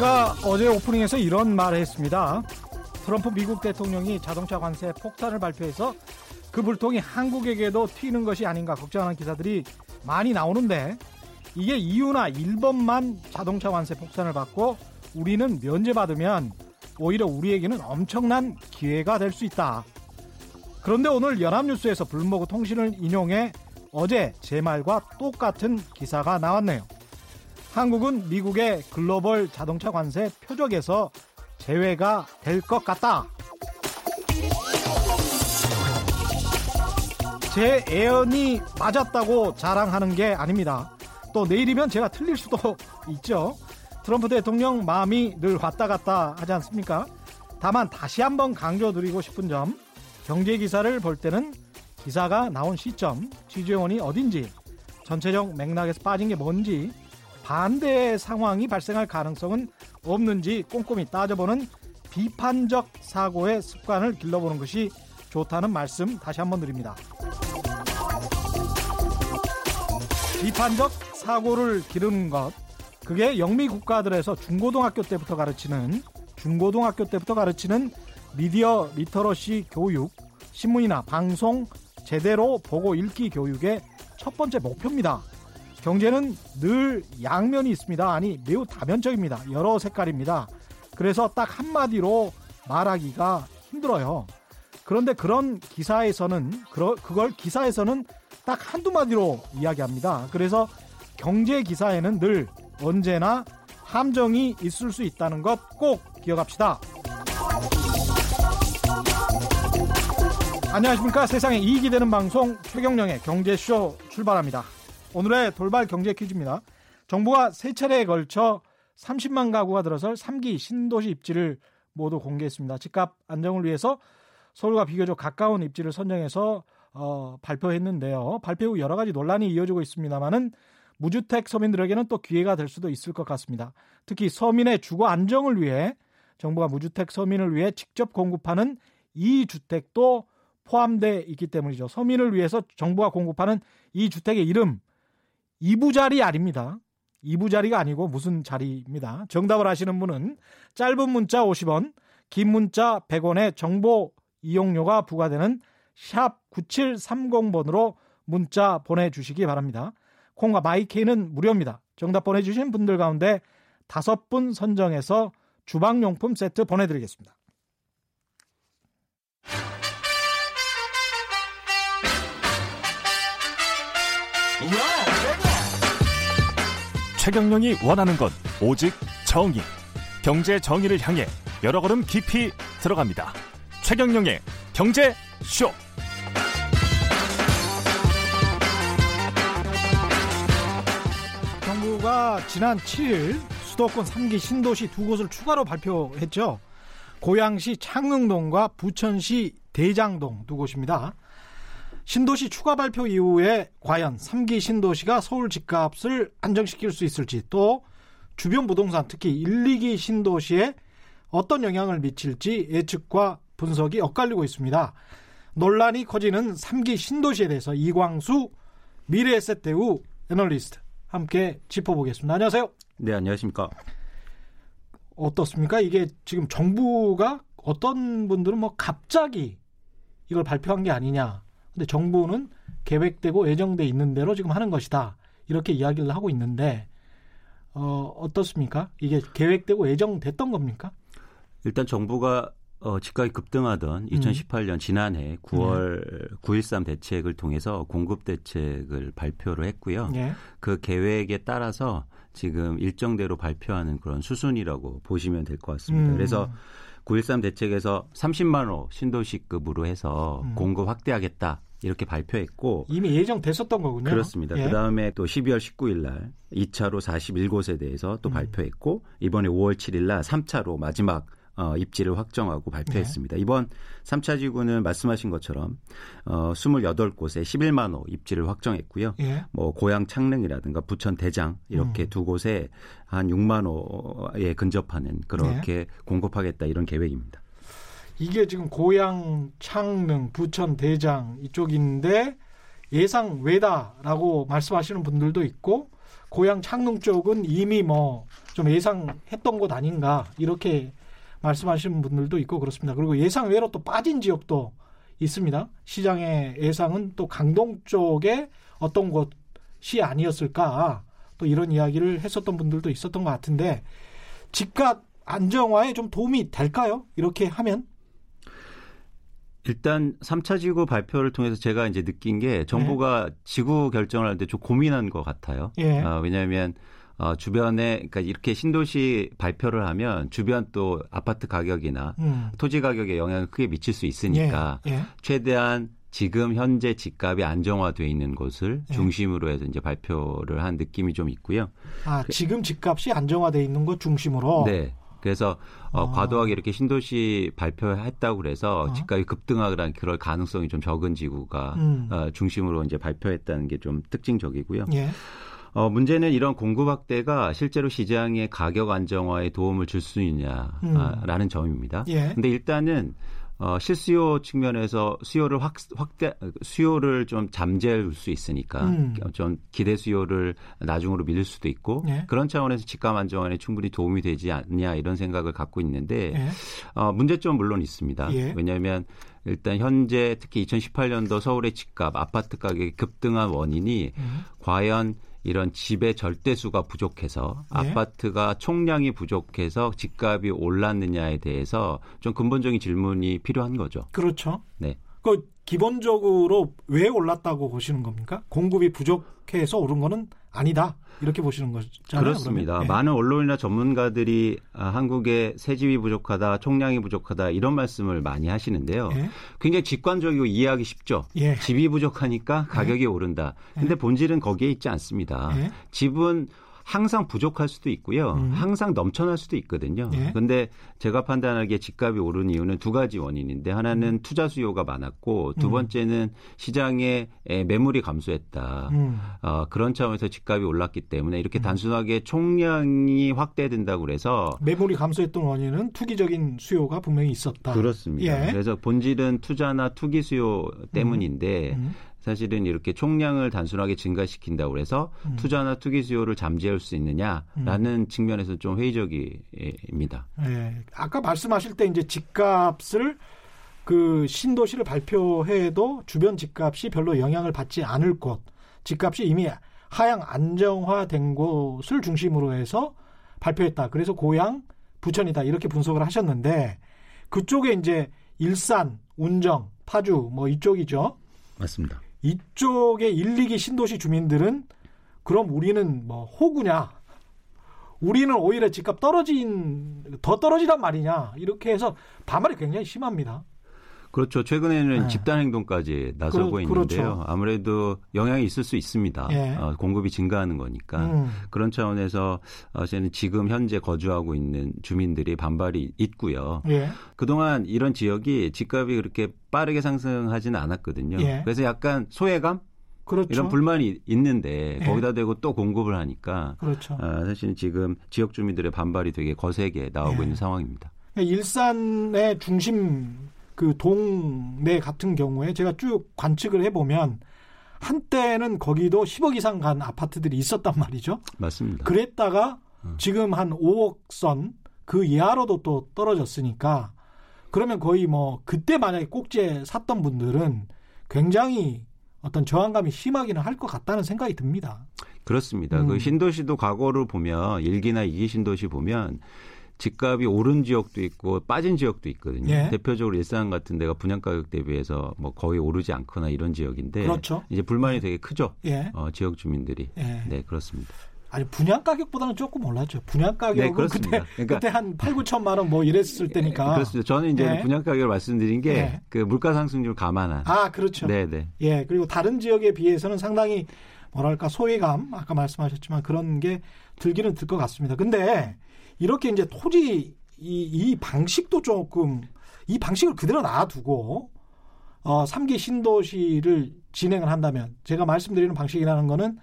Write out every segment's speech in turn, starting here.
제가 어제 오프닝에서 이런 말을 했습니다. 트럼프 미국 대통령이 자동차 관세 폭탄을 발표해서 그 불통이 한국에게도 튀는 것이 아닌가 걱정하는 기사들이 많이 나오는데 이게 이유나 1번만 자동차 관세 폭탄을 받고 우리는 면제받으면 오히려 우리에게는 엄청난 기회가 될 수 있다. 그런데 오늘 연합뉴스에서 블룸버그 통신을 인용해 어제 제 말과 똑같은 기사가 나왔네요. 한국은 미국의 글로벌 자동차 관세 표적에서 제외가 될 것 같다. 제 예언이 맞았다고 자랑하는 게 아닙니다. 또 내일이면 제가 틀릴 수도 있죠. 트럼프 대통령 마음이 늘 왔다 갔다 하지 않습니까? 다만 다시 한번 강조드리고 싶은 점, 경제 기사를 볼 때는 기사가 나온 시점, 지지원이 어딘지, 전체적 맥락에서 빠진 게 뭔지, 반대의 상황이 발생할 가능성은 없는지 꼼꼼히 따져보는 비판적 사고의 습관을 길러보는 것이 좋다는 말씀 다시 한번 드립니다. 비판적 사고를 기르는 것, 그게 영미 국가들에서 중고등학교 때부터 가르치는 중고등학교 때부터 가르치는 미디어 리터러시 교육, 신문이나 방송 제대로 보고 읽기 교육의 첫 번째 목표입니다. 경제는 늘 양면이 있습니다. 아니, 매우 다면적입니다. 여러 색깔입니다. 그래서 딱 한마디로 말하기가 힘들어요. 그런데 그런 기사에서는, 그걸 기사에서는 딱 한두 마디로 이야기합니다. 그래서 경제 기사에는 늘 언제나 함정이 있을 수 있다는 것 꼭 기억합시다. 안녕하십니까. 세상에 이익이 되는 방송 최경령의 경제쇼 출발합니다. 오늘의 돌발 경제 퀴즈입니다. 정부가 세 차례에 걸쳐 30만 가구가 들어설 3기 신도시 입지를 모두 공개했습니다. 집값 안정을 위해서 서울과 비교적 가까운 입지를 선정해서 어, 발표했는데요. 발표 후 여러 가지 논란이 이어지고 있습니다만은 무주택 서민들에게는 또 기회가 될 수도 있을 것 같습니다. 특히 서민의 주거 안정을 위해 정부가 무주택 서민을 위해 직접 공급하는 이 주택도 포함돼 있기 때문이죠. 서민을 위해서 정부가 공급하는 이 주택의 이름 이부자리 아닙니다. 이부자리가 아니고 무슨 자리입니다. 정답을 아시는 분은 짧은 문자 50원, 긴 문자 100원의 정보 이용료가 부과되는 샵 9730번으로 문자 보내주시기 바랍니다. 콩과 마이케이는 무료입니다. 정답 보내주신 분들 가운데 다섯 분 선정해서 주방용품 세트 보내드리겠습니다. 최경영이 원하는 건 오직 정의. 경제 정의를 향해 여러 걸음 깊이 들어갑니다. 최경영의 경제 쇼. 정부가 지난 7일 수도권 3기 신도시 두 곳을 추가로 발표했죠. 고양시 창릉동과 부천시 대장동 두 곳입니다. 신도시 추가 발표 이후에 과연 3기 신도시가 서울 집값을 안정시킬 수 있을지 또 주변 부동산 특히 1, 2기 신도시에 어떤 영향을 미칠지 예측과 분석이 엇갈리고 있습니다. 논란이 커지는 3기 신도시에 대해서 이광수 미래에셋대우 애널리스트 함께 짚어보겠습니다. 안녕하세요. 네, 안녕하십니까. 어떻습니까? 이게 지금 정부가 어떤 분들은 뭐 갑자기 이걸 발표한 게 아니냐. 근데 정부는 계획되고 예정돼 있는 대로 지금 하는 것이다. 이렇게 이야기를 하고 있는데 어, 어떻습니까? 이게 계획되고 예정됐던 겁니까? 일단 정부가 어, 집값이 급등하던 2018년 음. 지난해 9월 네. 9.13 대책을 통해서 공급 대책을 발표를 했고요. 네. 그 계획에 따라서 지금 일정대로 발표하는 그런 수순이라고 보시면 될 것 같습니다. 음. 그래서 9.13 대책에서 30만 호 신도시급으로 해서 음. 공급 확대하겠다. 이렇게 발표했고 이미 예정됐었던 거군요. 그렇습니다. 예. 그다음에 또 12월 19일 날 2차로 41곳에 대해서 또 음. 발표했고 이번에 5월 7일 날 3차로 마지막 어, 입지를 확정하고 발표했습니다. 네. 이번 3차 지구는 말씀하신 것처럼 어, 28곳에 11만 호 입지를 확정했고요. 네. 뭐 고향 창릉이라든가 부천 대장 이렇게 음. 두 곳에 한 6만 호에 근접하는 그렇게 네. 공급하겠다 이런 계획입니다. 이게 지금 고향 창릉 부천 대장 이쪽인데 예상 외다라고 말씀하시는 분들도 있고 고향 창릉 쪽은 이미 뭐 좀 예상했던 곳 아닌가 이렇게 말씀하시는 분들도 있고 그렇습니다. 그리고 예상 외로 또 빠진 지역도 있습니다. 시장의 예상은 또 강동 쪽에 어떤 곳이 아니었을까 또 이런 이야기를 했었던 분들도 있었던 것 같은데 집값 안정화에 좀 도움이 될까요? 이렇게 하면? 일단 3차 지구 발표를 통해서 제가 이제 느낀 게 정부가 네. 지구 결정을 할 때 좀 고민한 것 같아요. 예. 어, 왜냐하면 어, 주변에 그러니까 이렇게 신도시 발표를 하면 주변 또 아파트 가격이나 음. 토지 가격에 영향을 크게 미칠 수 있으니까 예. 예. 최대한 지금 현재 집값이 안정화돼 있는 곳을 예. 중심으로 해서 이제 발표를 한 느낌이 좀 있고요. 아, 지금 집값이 안정화돼 있는 곳 중심으로. 네. 그래서 어, 아. 과도하게 이렇게 신도시 발표했다고 그래서 아. 집값이 급등하거나 그럴 가능성이 좀 적은 지구가 음. 어, 중심으로 이제 발표했다는 게 좀 특징적이고요. 예. 어, 문제는 이런 공급 확대가 실제로 시장의 가격 안정화에 도움을 줄 수 있냐라는 음. 점입니다. 예. 근데 일단은 어, 실수요 측면에서 수요를 확, 확대, 수요를 좀 잠재울 수 있으니까 음. 좀 기대 수요를 나중으로 밀릴 수도 있고 예. 그런 차원에서 집값 안정화에 충분히 도움이 되지 않냐 이런 생각을 갖고 있는데 예. 어, 문제점 물론 있습니다. 예. 왜냐하면 일단 현재 특히 2018년도 서울의 집값 아파트 가격이 급등한 원인이 음. 과연 이런 집의 절대수가 부족해서 네. 아파트가 총량이 부족해서 집값이 올랐느냐에 대해서 좀 근본적인 질문이 필요한 거죠. 그렇죠. 네. 그 기본적으로 왜 올랐다고 보시는 겁니까? 공급이 부족해서 오른 거는 아니다. 이렇게 보시는 거잖아요. 그렇습니다. 네. 많은 언론이나 전문가들이 아, 한국의 새집이 부족하다, 총량이 부족하다 이런 말씀을 많이 하시는데요. 네. 굉장히 직관적이고 이해하기 쉽죠. 예. 집이 부족하니까 가격이 네. 오른다. 근데 본질은 거기에 있지 않습니다. 집은 항상 부족할 수도 있고요. 음. 항상 넘쳐날 수도 있거든요. 예. 근데 제가 판단하기에 집값이 오른 이유는 두 가지 원인인데 하나는 음. 투자 수요가 많았고 두 음. 번째는 시장에 매물이 감소했다. 음. 어, 그런 차원에서 집값이 올랐기 때문에 이렇게 음. 단순하게 총량이 확대된다고 그래서 매물이 감소했던 원인은 투기적인 수요가 분명히 있었다. 그렇습니다. 예. 그래서 본질은 투자나 투기 수요 때문인데 음. 사실은 이렇게 총량을 단순하게 증가시킨다고 해서 음. 투자나 투기 수요를 잠재울 수 있느냐라는 음. 측면에서 좀 회의적입니다. 네. 아까 말씀하실 때 이제 집값을 그 신도시를 발표해도 주변 집값이 별로 영향을 받지 않을 곳, 집값이 이미 하향 안정화된 곳을 중심으로 해서 발표했다. 그래서 고향, 부천이다. 이렇게 분석을 하셨는데 그쪽에 이제 일산, 운정, 파주 뭐 이쪽이죠. 맞습니다. 이쪽의 1, 2기 신도시 주민들은 그럼 우리는 뭐 호구냐? 우리는 오히려 집값 떨어진 더 떨어지란 말이냐? 이렇게 해서 반발이 굉장히 심합니다. 그렇죠. 최근에는 네. 집단 행동까지 나서고 그, 있는데요. 그렇죠. 아무래도 영향이 있을 수 있습니다. 예. 어, 공급이 증가하는 거니까 음. 그런 차원에서 어, 저는 지금 현재 거주하고 있는 주민들이 반발이 있고요. 예. 그동안 이런 지역이 집값이 그렇게 빠르게 상승하지는 않았거든요. 예. 그래서 약간 소외감 그렇죠. 이런 불만이 있는데 예. 거기다 대고 또 공급을 하니까 그렇죠. 어, 사실 지금 지역 주민들의 반발이 되게 거세게 나오고 예. 있는 상황입니다. 일산의 중심 그 동네 같은 경우에 제가 쭉 관측을 해보면 한때는 거기도 10억 이상 간 아파트들이 있었단 말이죠. 맞습니다. 그랬다가 음. 지금 한 5억 선 그 이하로도 또 떨어졌으니까 그러면 거의 뭐 그때 만약에 꼭지에 샀던 분들은 굉장히 어떤 저항감이 심하기는 할 것 같다는 생각이 듭니다. 그렇습니다. 그 음. 그 신도시도 과거를 보면 일기나 이기 신도시 보면 집값이 오른 지역도 있고 빠진 지역도 있거든요. 예. 대표적으로 일산 같은 데가 분양 가격 대비해서 뭐 거의 오르지 않거나 이런 지역인데 그렇죠. 이제 불만이 되게 크죠. 예. 어, 지역 주민들이. 예. 네, 그렇습니다. 아니 분양 가격보다는 조금 올랐죠. 분양 가격은 네, 그때 그러니까, 그때 한 8, 9천만 원 뭐 이랬을 때니까. 그렇습니다. 저는 이제 네. 분양 가격을 말씀드린 게그 네. 물가 상승률 감안한. 아, 그렇죠. 네, 네. 예. 그리고 다른 지역에 비해서는 상당히 뭐랄까 소외감 아까 말씀하셨지만 그런 게 들기는 들 것 같습니다. 근데 이렇게 이제 토지 이, 이 방식도 조금 이 방식을 그대로 놔두고 어, 3기 신도시를 진행을 한다면 제가 말씀드리는 방식이라는 거는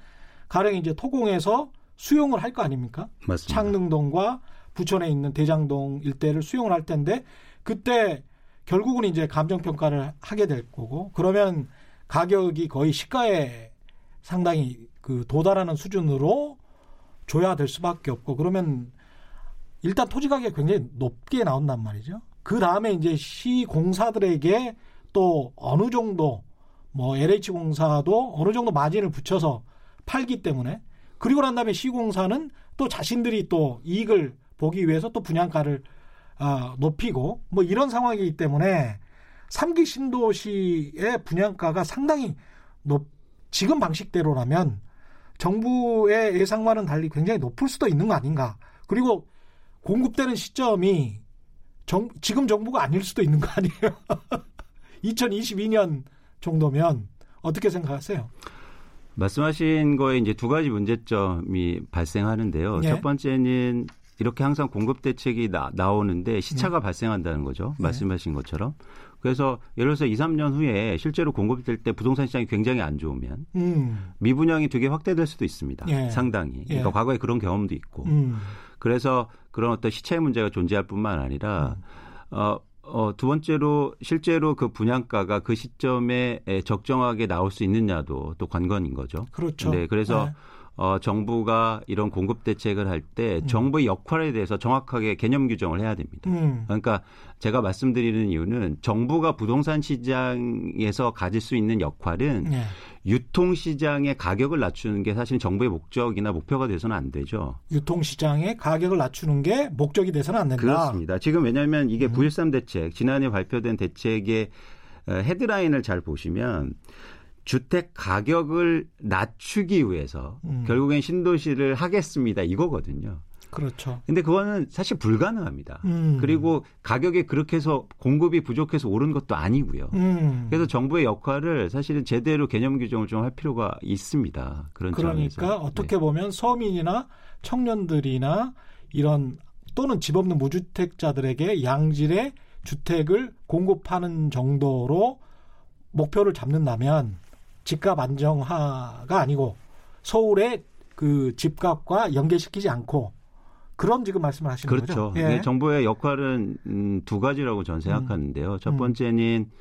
가령 이제 토공에서 수용을 할 거 아닙니까? 맞습니다. 창릉동과 부천에 있는 대장동 일대를 수용을 할 텐데 그때 결국은 이제 감정 평가를 하게 될 거고 그러면 가격이 거의 시가에 상당히 그 도달하는 수준으로 줘야 될 수밖에 없고 그러면 일단 토지 가격이 굉장히 높게 나온단 말이죠. 그 다음에 이제 시 공사들에게 또 어느 정도 뭐 LH공사도 어느 정도 마진을 붙여서 팔기 때문에 그리고 난 다음에 시 공사는 또 자신들이 또 이익을 보기 위해서 또 분양가를 어, 높이고 뭐 이런 상황이기 때문에 삼기 신도시의 분양가가 상당히 높 지금 방식대로라면 정부의 예상과는 달리 굉장히 높을 수도 있는 거 아닌가. 그리고 공급되는 시점이 정, 지금 정부가 아닐 수도 있는 거 아니에요? 2022년 정도면 어떻게 생각하세요? 말씀하신 거에 이제 두 가지 문제점이 발생하는데요. 예. 첫 번째는 이렇게 항상 공급 대책이 나, 나오는데 시차가 음. 발생한다는 거죠. 네. 말씀하신 것처럼. 그래서 예를 들어서 2, 3년 후에 실제로 공급될 때 부동산 시장이 굉장히 안 좋으면 음. 미분양이 되게 확대될 수도 있습니다. 예. 상당히. 그러니까 예. 과거에 그런 경험도 있고. 음. 그래서 그런 어떤 시차의 문제가 존재할 뿐만 아니라 음. 어, 어, 두 번째로 실제로 그 분양가가 그 시점에 적정하게 나올 수 있느냐도 또 관건인 거죠. 그렇죠. 네, 그래서 네. 어, 정부가 이런 공급 대책을 할때 음. 정부의 역할에 대해서 정확하게 개념 규정을 해야 됩니다. 음. 그러니까 제가 말씀드리는 이유는 정부가 부동산 시장에서 가질 수 있는 역할은 네. 유통 시장의 가격을 낮추는 게 사실 정부의 목적이나 목표가 돼서는 안 되죠. 유통 시장의 가격을 낮추는 게 목적이 돼서는 안 된다. 그렇습니다. 지금 왜냐하면 이게 음. 9.13 대책 지난해 발표된 대책의 어, 헤드라인을 잘 보시면 주택 가격을 낮추기 위해서 음. 결국엔 신도시를 하겠습니다. 이거거든요. 그렇죠. 근데 그거는 사실 불가능합니다. 음. 그리고 가격이 그렇게 해서 공급이 부족해서 오른 것도 아니고요. 음. 그래서 정부의 역할을 사실은 제대로 개념 규정을 좀 할 필요가 있습니다. 그런 그러니까 차원에서. 어떻게 네. 보면 서민이나 청년들이나 이런 또는 집 없는 무주택자들에게 양질의 주택을 공급하는 정도로 목표를 잡는다면 집값 안정화가 아니고 서울의 그 집값과 연계시키지 않고 그런 지금 말씀을 하시는 그렇죠. 거죠. 그렇죠. 예. 정부의 역할은 음, 두 가지라고 저는 생각하는데요. 음. 첫 번째는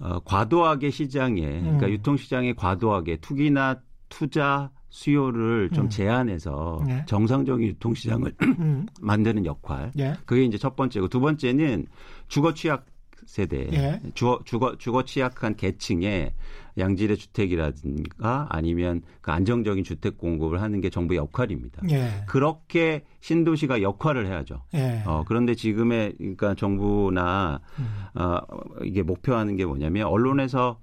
어, 과도하게 시장에 그러니까 음. 유통 시장에 과도하게 투기나 투자 수요를 좀 음. 제한해서 예. 정상적인 유통 시장을 음. 만드는 역할. 예. 그게 이제 첫 번째고 두 번째는 주거 취약 세대, 예. 주거, 주거, 주거 취약한 계층에 양질의 주택이라든가 아니면 그 안정적인 주택 공급을 하는 게 정부의 역할입니다. 예. 그렇게 신도시가 역할을 해야죠. 예. 어, 그런데 지금의 그러니까 정부나 음. 어, 이게 목표하는 게 뭐냐면 언론에서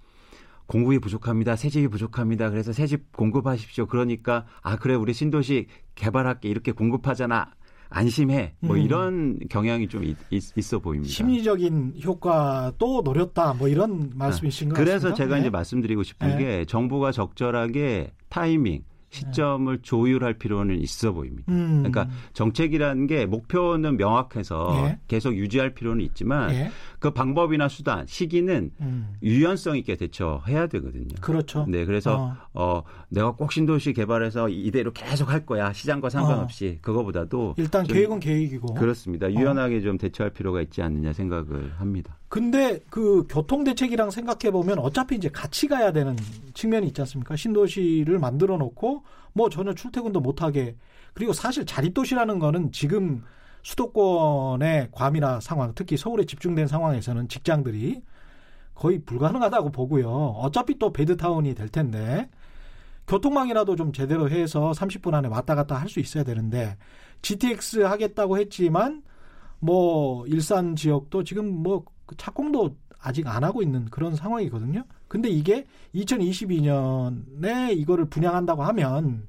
공급이 부족합니다. 새집이 부족합니다. 그래서 새집 공급하십시오. 그러니까 아 그래 우리 신도시 개발할게 이렇게 공급하잖아. 안심해. 뭐 음. 이런 경향이 좀 있, 어 보입니다. 심리적인 효과도 노렸다. 뭐 이런 말씀이신 것 같습니다. 그래서 제가 네. 이제 말씀드리고 싶은 네. 게 정부가 적절하게 타이밍 시점을 조율할 필요는 있어 보입니다. 음. 그러니까 정책이라는 게 목표는 명확해서 예. 계속 유지할 필요는 있지만 예. 그 방법이나 수단, 시기는 음. 유연성 있게 대처해야 되거든요. 그렇죠. 네, 그래서 어, 어 내가 꼭 신도시 개발해서 이대로 계속 할 거야 시장과 상관없이 어. 그거보다도 일단 계획은 계획이고 그렇습니다. 유연하게 어. 좀 대처할 필요가 있지 않느냐 생각을 합니다. 근데 그 교통 대책이랑 생각해 보면 어차피 이제 같이 가야 되는 측면이 있지 않습니까? 신도시를 만들어 놓고 뭐 전혀 출퇴근도 못 하게 그리고 사실 자립도시라는 거는 지금 수도권의 과밀화 상황, 특히 서울에 집중된 상황에서는 직장들이 거의 불가능하다고 보고요. 어차피 또 베드타운이 될 텐데 교통망이라도 좀 제대로 해서 30분 안에 왔다 갔다 할 수 있어야 되는데 GTX 하겠다고 했지만 뭐 일산 지역도 지금 뭐 착공도 아직 안 하고 있는 그런 상황이거든요. 근데 이게 2022년에 이거를 분양한다고 하면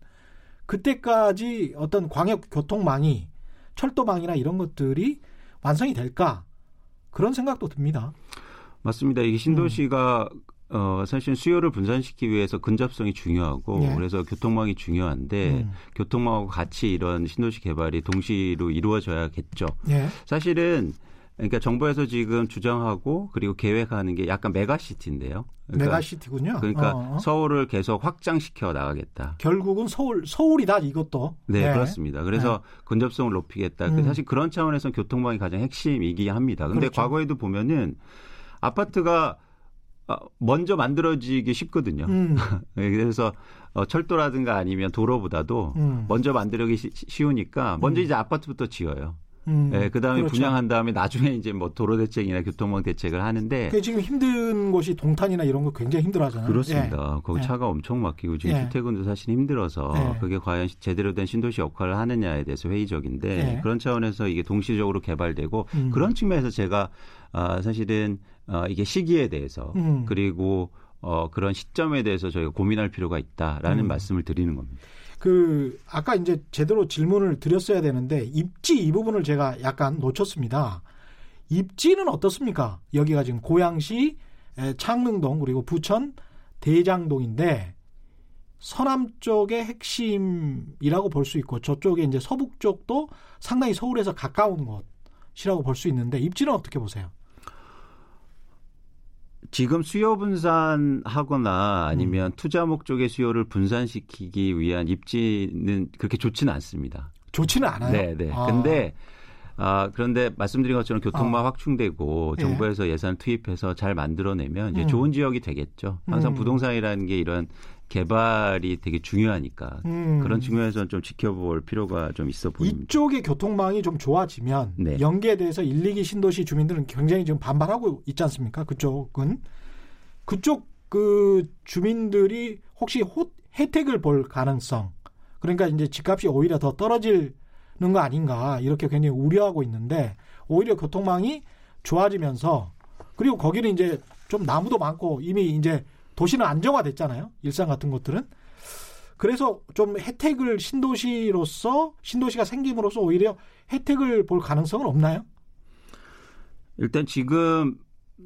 그때까지 어떤 광역 교통망이 철도망이나 이런 것들이 완성이 될까 그런 생각도 듭니다. 맞습니다. 이게 신도시가 음. 어, 사실 수요를 분산시키기 위해서 근접성이 중요하고 예. 그래서 교통망이 중요한데 음. 교통망하고 같이 이런 신도시 개발이 동시로 이루어져야겠죠. 예. 사실은 그러니까 정부에서 지금 주장하고 그리고 계획하는 게 약간 메가시티인데요. 그러니까, 메가시티군요. 그러니까 어. 서울을 계속 확장시켜 나가겠다. 결국은 서울 서울이다 이것도. 네, 네. 그렇습니다. 그래서 네. 근접성을 높이겠다. 음. 사실 그런 차원에서 교통망이 가장 핵심이기 합니다. 근데 그렇죠. 과거에도 보면은 아파트가 어, 먼저 만들어지기 쉽거든요. 음. 그래서 어, 철도라든가 아니면 도로보다도 음. 먼저 만들기 쉬우니까 먼저 음. 이제 아파트부터 지어요. 음, 네, 그다음에 그렇죠. 분양한 다음에 나중에 이제 뭐 도로 대책이나 교통망 대책을 하는데 그 지금 힘든 곳이 동탄이나 이런 거 굉장히 힘들어하잖아요. 그렇습니다. 예. 거기 예. 차가 엄청 막히고 지금 예. 출퇴근도 사실 힘들어서 예. 그게 과연 제대로 된 신도시 역할을 하느냐에 대해서 회의적인데 예. 그런 차원에서 이게 동시적으로 개발되고 음. 그런 측면에서 제가 아, 사실은 어, 이게 시기에 대해서 음. 그리고 어, 그런 시점에 대해서 저희가 고민할 필요가 있다라는 음. 말씀을 드리는 겁니다. 그 아까 이제 제대로 질문을 드렸어야 되는데 입지 이 부분을 제가 약간 놓쳤습니다. 입지는 어떻습니까? 여기가 지금 고양시 창릉동 그리고 부천 대장동인데 서남 쪽의 핵심이라고 볼 수 있고 저쪽에 이제 서북 쪽도 상당히 서울에서 가까운 곳이라고 볼 수 있는데 입지는 어떻게 보세요? 지금 수요 분산하거나 아니면 음. 투자 목적의 수요를 분산시키기 위한 입지는 그렇게 좋지는 않습니다. 좋지는 않아요. 네, 네. 아. 근데 아, 그런데 말씀드린 것처럼 교통망 아. 확충되고 예. 정부에서 예. 예산 투입해서 잘 만들어내면 이제 음. 좋은 지역이 되겠죠. 항상 음. 부동산이라는 게 이런 개발이 되게 중요하니까 음. 그런 측면에서는 좀 지켜볼 필요가 좀 있어 보입니다. 이쪽의 교통망이 좀 좋아지면 네. 연계에 대해서 1, 2기 신도시 주민들은 굉장히 지금 반발하고 있지 않습니까? 그쪽은 그쪽 그 주민들이 혹시 호, 혜택을 볼 가능성 그러니까 이제 집값이 오히려 더 떨어지는 거 아닌가 이렇게 굉장히 우려하고 있는데 오히려 교통망이 좋아지면서 그리고 거기는 이제 좀 나무도 많고 이미 이제 도시는 안정화됐잖아요. 일산 같은 것들은. 그래서 좀 혜택을 신도시로서 신도시가 생김으로써 오히려 혜택을 볼 가능성은 없나요? 일단 지금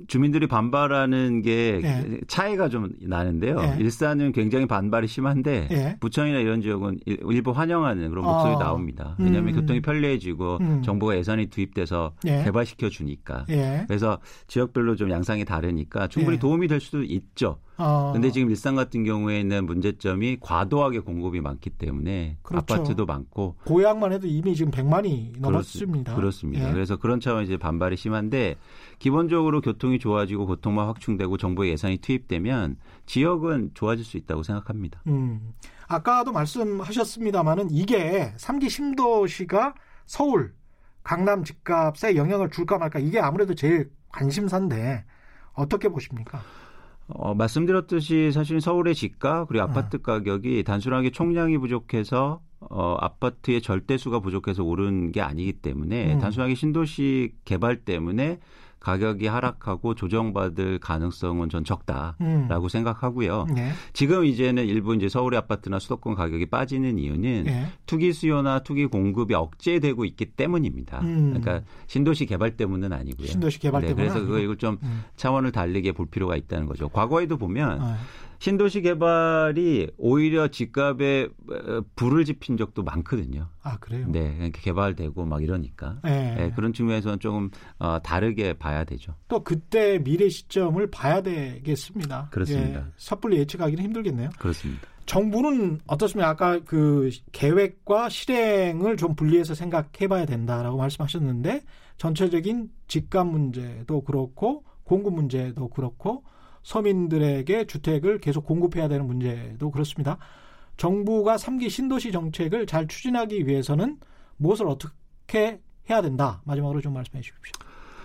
주민들이 반발하는 게 예. 차이가 좀 나는데요. 예. 일산은 굉장히 반발이 심한데 예. 부천이나 이런 지역은 일부 환영하는 그런 목소리 아. 나옵니다. 왜냐하면 음. 교통이 편리해지고 음. 정부가 예산이 투입돼서 예. 개발시켜 주니까. 예. 그래서 지역별로 좀 양상이 다르니까 충분히 예. 도움이 될 수도 있죠. 어. 근데 지금 일산 같은 경우에는 문제점이 과도하게 공급이 많기 때문에 그렇죠. 아파트도 많고 고향만 해도 이미 지금 100만이 넘었습니다. 그렇습니다. 예. 그래서 그런 차원 이제 반발이 심한데 기본적으로 교통이 좋아지고 교통만 확충되고 정부의 예산이 투입되면 지역은 좋아질 수 있다고 생각합니다. 음. 아까도 말씀하셨습니다마는 이게 3기 신도시가 서울 강남 집값에 영향을 줄까 말까 이게 아무래도 제일 관심사인데 어떻게 보십니까? 어, 말씀드렸듯이 사실 서울의 집가 그리고 아파트 네. 가격이 단순하게 총량이 부족해서 어, 아파트의 절대수가 부족해서 오른 게 아니기 때문에 음. 단순하게 신도시 개발 때문에 가격이 하락하고 조정받을 가능성은 전 적다라고 음. 생각하고요. 네. 지금 이제는 일부 이제 서울의 아파트나 수도권 가격이 빠지는 이유는 네. 투기 수요나 투기 공급이 억제되고 있기 때문입니다. 음. 그러니까 신도시 개발 때문은 아니고요. 신도시 개발 네, 때문에 그래서 그거 이걸 좀 음. 차원을 달리게 볼 필요가 있다는 거죠. 과거에도 보면 네. 신도시 개발이 오히려 집값에 어, 불을 지핀 적도 많거든요. 아 그래요? 네, 개발되고 막 이러니까 네. 네, 그런 측면에서는 조금 어, 다르게 봐야 되죠. 또 그때 미래 시점을 봐야 되겠습니다. 그렇습니다. 예, 섣불리 예측하기는 힘들겠네요. 그렇습니다. 정부는 어떻습니까? 아까 그 계획과 실행을 좀 분리해서 생각해봐야 된다라고 말씀하셨는데 전체적인 집값 문제도 그렇고 공급 문제도 그렇고 서민들에게 주택을 계속 공급해야 되는 문제도 그렇습니다. 정부가 3기 신도시 정책을 잘 추진하기 위해서는 무엇을 어떻게 해야 된다. 마지막으로 좀 말씀해 주십시오.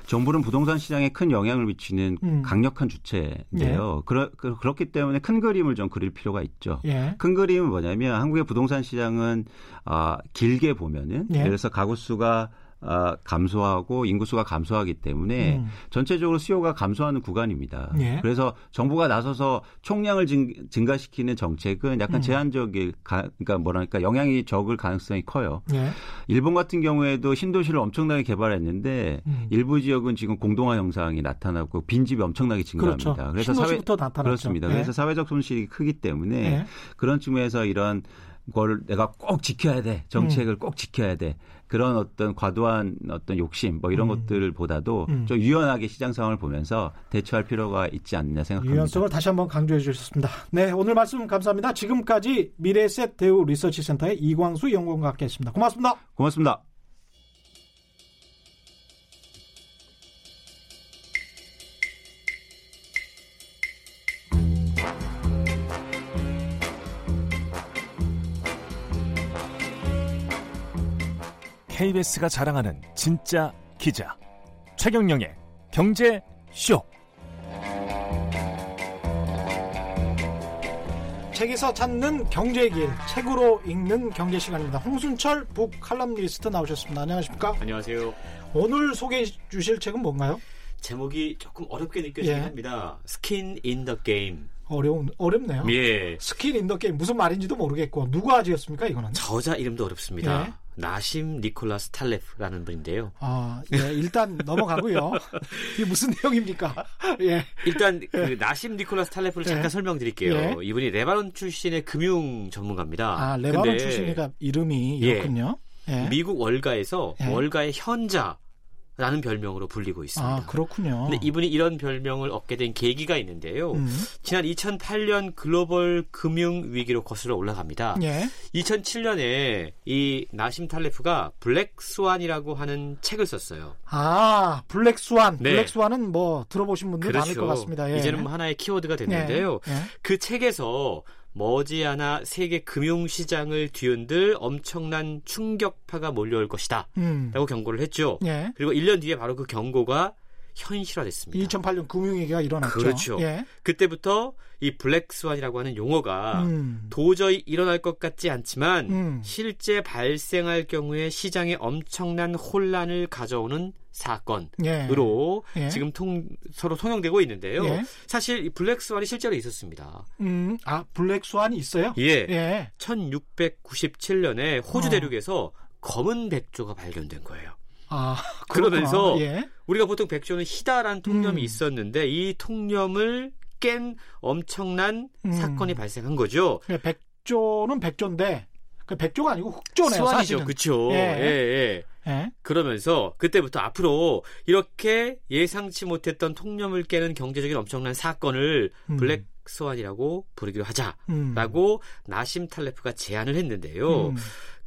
정부는 부동산 시장에 큰 영향을 미치는 음. 강력한 주체인데요. 예. 그러, 그렇기 때문에 큰 그림을 좀 그릴 필요가 있죠. 예. 큰 그림은 뭐냐면 한국의 부동산 시장은 아, 길게 보면은 예. 예를 들어서 가구 수가 아, 감소하고 인구수가 감소하기 때문에 음. 전체적으로 수요가 감소하는 구간입니다. 예. 그래서 정부가 나서서 총량을 증, 가시키는 정책은 약간 음. 제한적일 가, 그러니까 뭐랄까 영향이 적을 가능성이 커요. 예. 일본 같은 경우에도 신도시를 엄청나게 개발했는데 음. 일부 지역은 지금 공동화 현상이 나타나고 빈집이 엄청나게 증가합니다. 그렇죠. 그래서 사회 나타났죠. 그렇습니다. 예. 그래서 사회적 손실이 크기 때문에 예. 그런 측면에서 이런 걸 내가 꼭 지켜야 돼. 정책을 음. 꼭 지켜야 돼. 그런 어떤 과도한 어떤 욕심 뭐 이런 음. 것들보다도 음. 좀 유연하게 시장 상황을 보면서 대처할 필요가 있지 않느냐 생각합니다. 유연성을 다시 한번 강조해 주셨습니다. 네, 오늘 말씀 감사합니다. 지금까지 미래셋 대우 리서치 센터의 이광수 연구원과 함께했습니다. 고맙습니다. 고맙습니다. KBS가 자랑하는 진짜 기자 최경영의 경제 쇼. 책에서 찾는 경제의 길, 책으로 읽는 경제 시간입니다. 홍순철 북 칼럼니스트 나오셨습니다. 안녕하십니까? 안녕하세요. 오늘 소개해 주실 책은 뭔가요? 제목이 조금 어렵게 느껴지긴 예. 합니다. Skin in the Game. 어려운 어렵네요. 예. Skin in the Game 무슨 말인지도 모르겠고 누가 지었습니까 이거는? 저자 이름도 어렵습니다. 예. 나심 니콜라스 탈레브라는 분인데요. 아, 예, 일단 넘어가고요. 이게 무슨 내용입니까? 예. 일단 그 나심 니콜라스 탈레브를 잠깐 예. 설명드릴게요. 예. 이분이 레바논 출신의 금융 전문가입니다. 아, 레바논 출신이니까 이름이 예. 이렇군요. 예. 미국 월가에서 예. 월가의 현자 라는 별명으로 불리고 있습니다. 아, 그렇군요. 근데 이분이 이런 별명을 얻게 된 계기가 있는데요. 음. 지난 2008년 글로벌 금융 위기로 거슬러 올라갑니다. 예. 2007년에 이 나심 탈레브가 Black Swan이라고 하는 책을 썼어요. 아, Black Swan. 네. Black Swan은 뭐 들어보신 분들 많을 것 같습니다. 예. 이제는 뭐 하나의 키워드가 됐는데요. 예. 예. 그 책에서 머지않아 세계 금융시장을 뒤흔들 엄청난 충격파가 몰려올 것이다. 음. 라고 경고를 했죠. 예. 그리고 1년 뒤에 바로 그 경고가 현실화됐습니다. 2008년 금융위기가 일어났죠. 그렇죠. 예. 그때부터 이 Black Swan이라고 하는 용어가 음. 도저히 일어날 것 같지 않지만 음. 실제 발생할 경우에 시장에 엄청난 혼란을 가져오는 사건으로 예. 예. 지금 통, 서로 통용되고 있는데요. 예. 사실 이 Black Swan이 실제로 있었습니다. 음. 아, Black Swan이 있어요? 예. 예. 1697년에 호주 어. 대륙에서 검은 백조가 발견된 거예요. 아, 그러면서. 예. 우리가 보통 백조는 희다라는 통념이 음. 있었는데 이 통념을 깬 엄청난 음. 사건이 발생한 거죠. 그래, 백조는 백조인데 그 백조가 아니고 흑조네요, swan이죠. 사실은. 그렇죠. 예. 예, 예. 예. 그러면서 그때부터 앞으로 이렇게 예상치 못했던 통념을 깨는 경제적인 엄청난 사건을 음. Black Swan이라고 부르기로 음. 하자라고 나심 탈레브가 제안을 했는데요.